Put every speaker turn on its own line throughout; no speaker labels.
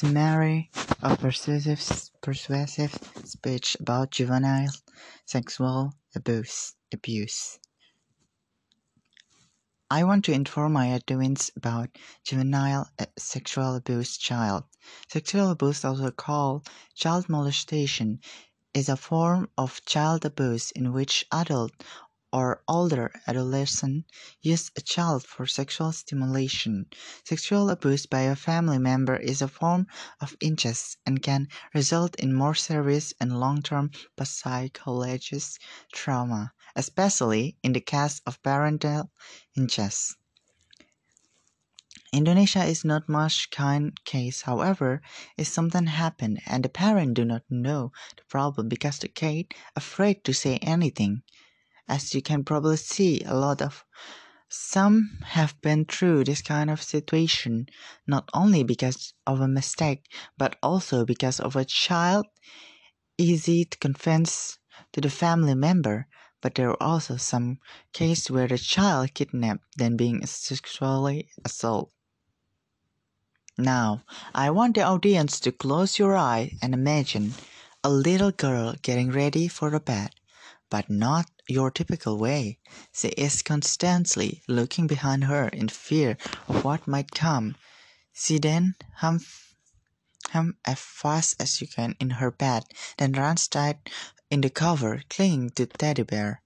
summary of persuasive, speech about juvenile sexual abuse. abuse. I want to inform my audience about juvenile uh, sexual abuse child. Sexual abuse, also called child molestation, is a form of child abuse in which adult or older adolescent use a child for sexual stimulation. Sexual abuse by a family member is a form of incest and can result in more serious and long-term psychological trauma, especially in the case of parental incest. Indonesia is not much kind case, however, if something happened and the parent do not know the problem because the kid afraid to say anything. As you can probably see, a lot of some have been through this kind of situation, not only because of a mistake, but also because of a child easy to confess to the family member. But there are also some cases where the child kidnapped then being sexually assaulted. Now, I want the audience to close your eyes and imagine a little girl getting ready for the bed, but not your typical way. She is constantly looking behind her in fear of what might come. She then hum, hum as fast as you can in her bed, then runs tight in the cover, clinging to teddy bear.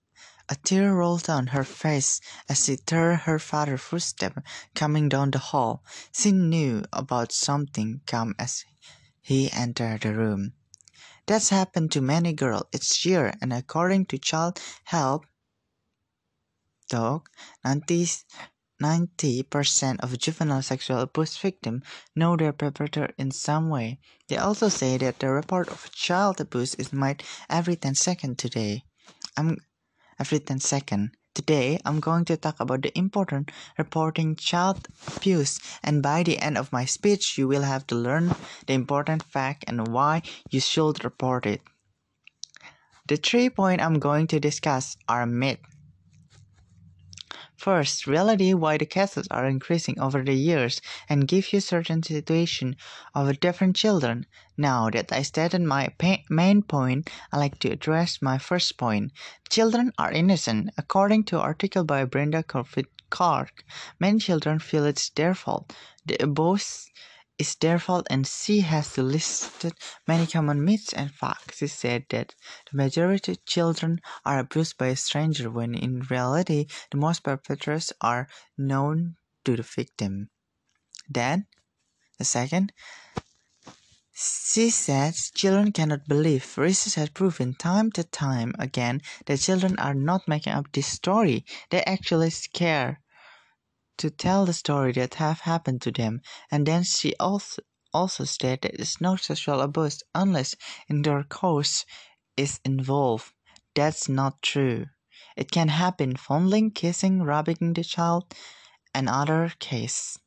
A tear rolls down her face as she heard her father's footsteps coming down the hall. She knew about something come as he entered the room. That's happened to many girls each year, and according to Child Help Dog, 90 percent of juvenile sexual abuse victims know their perpetrator in some way. They also say that the report of child abuse is made every 10 seconds today. I'm every 10 seconds. Today, I'm going to talk about the important reporting child abuse, and by the end of my speech, you will have to learn the important fact and why you should report it. The three points I'm going to discuss are myth. First, reality why the cases are increasing over the years and give you certain situation of different children. Now that I stated my main point, I like to address my first point. Children are innocent. According to article by Brenda Corfitt Clark, many children feel it's their fault. The abuse is their fault and she has listed many common myths and facts. She said that the majority of children are abused by a stranger when in reality the most perpetrators are known to the victim. Then, the second, she says children cannot believe. Research has proven time to time again that children are not making up this story. They actually scare to tell the story that have happened to them, and then she also also stated that it's no sexual abuse unless intercourse is involved. That's not true. It can happen fondling, kissing, rubbing the child, and other case.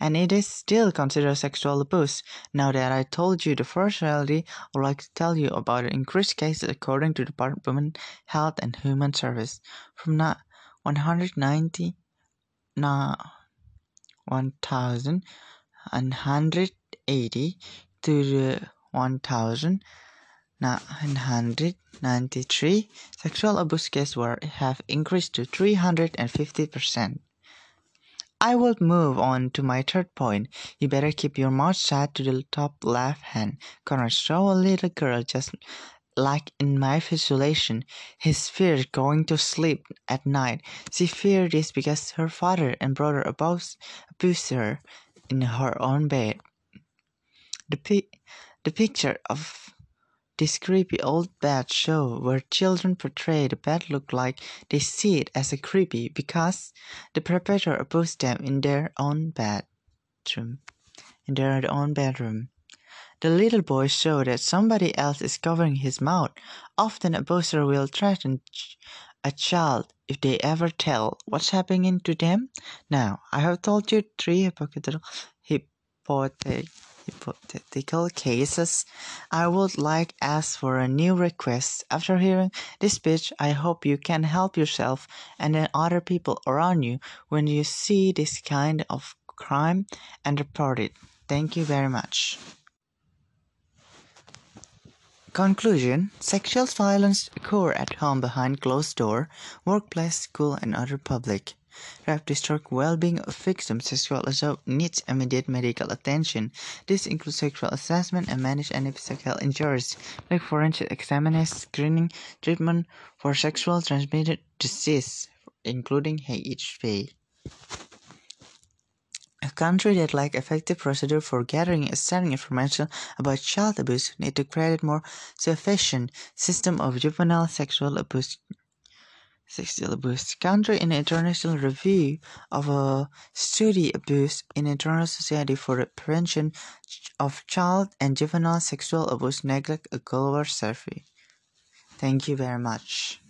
And it is still considered sexual abuse. Now that I told you the first reality, I would like to tell you about the increased cases according to the Department of Health and Human Service. From 190 na 1180 to the 1993 sexual abuse cases were have increased to 350%. I will move on to my third point. You better keep your mouth shut to the top left hand corner. Show a little girl just like in my visualization, his fear going to sleep at night. She feared this because her father and brother abused, abused her in her own bed. The, pi- the picture of this creepy old bed show where children portray the bed look like they see it as a creepy because the perpetrator abused them in their own bedroom. In their own bedroom. The little boy show that somebody else is covering his mouth. Often a abuser will threaten a child if they ever tell what's happening to them. Now, I have told you three hypothetical, hypothetical cases. I would like ask for a new request. After hearing this speech, I hope you can help yourself and then other people around you when you see this kind of crime and report it. Thank you very much. Conclusion Sexual violence occur at home behind closed door, workplace, school, and other public. Have disturbed well-being of victims, sexual assault needs immediate medical attention. This includes sexual assessment and manage any physical injuries, like forensic examination, screening, treatment for sexual transmitted disease, including HIV. Country that lack effective procedure for gathering and information about child abuse need to create a more sufficient system of juvenile sexual abuse sexual abuse. Country in international review of a study abuse in international society for the prevention of child and juvenile sexual abuse neglect a global survey. Thank you very much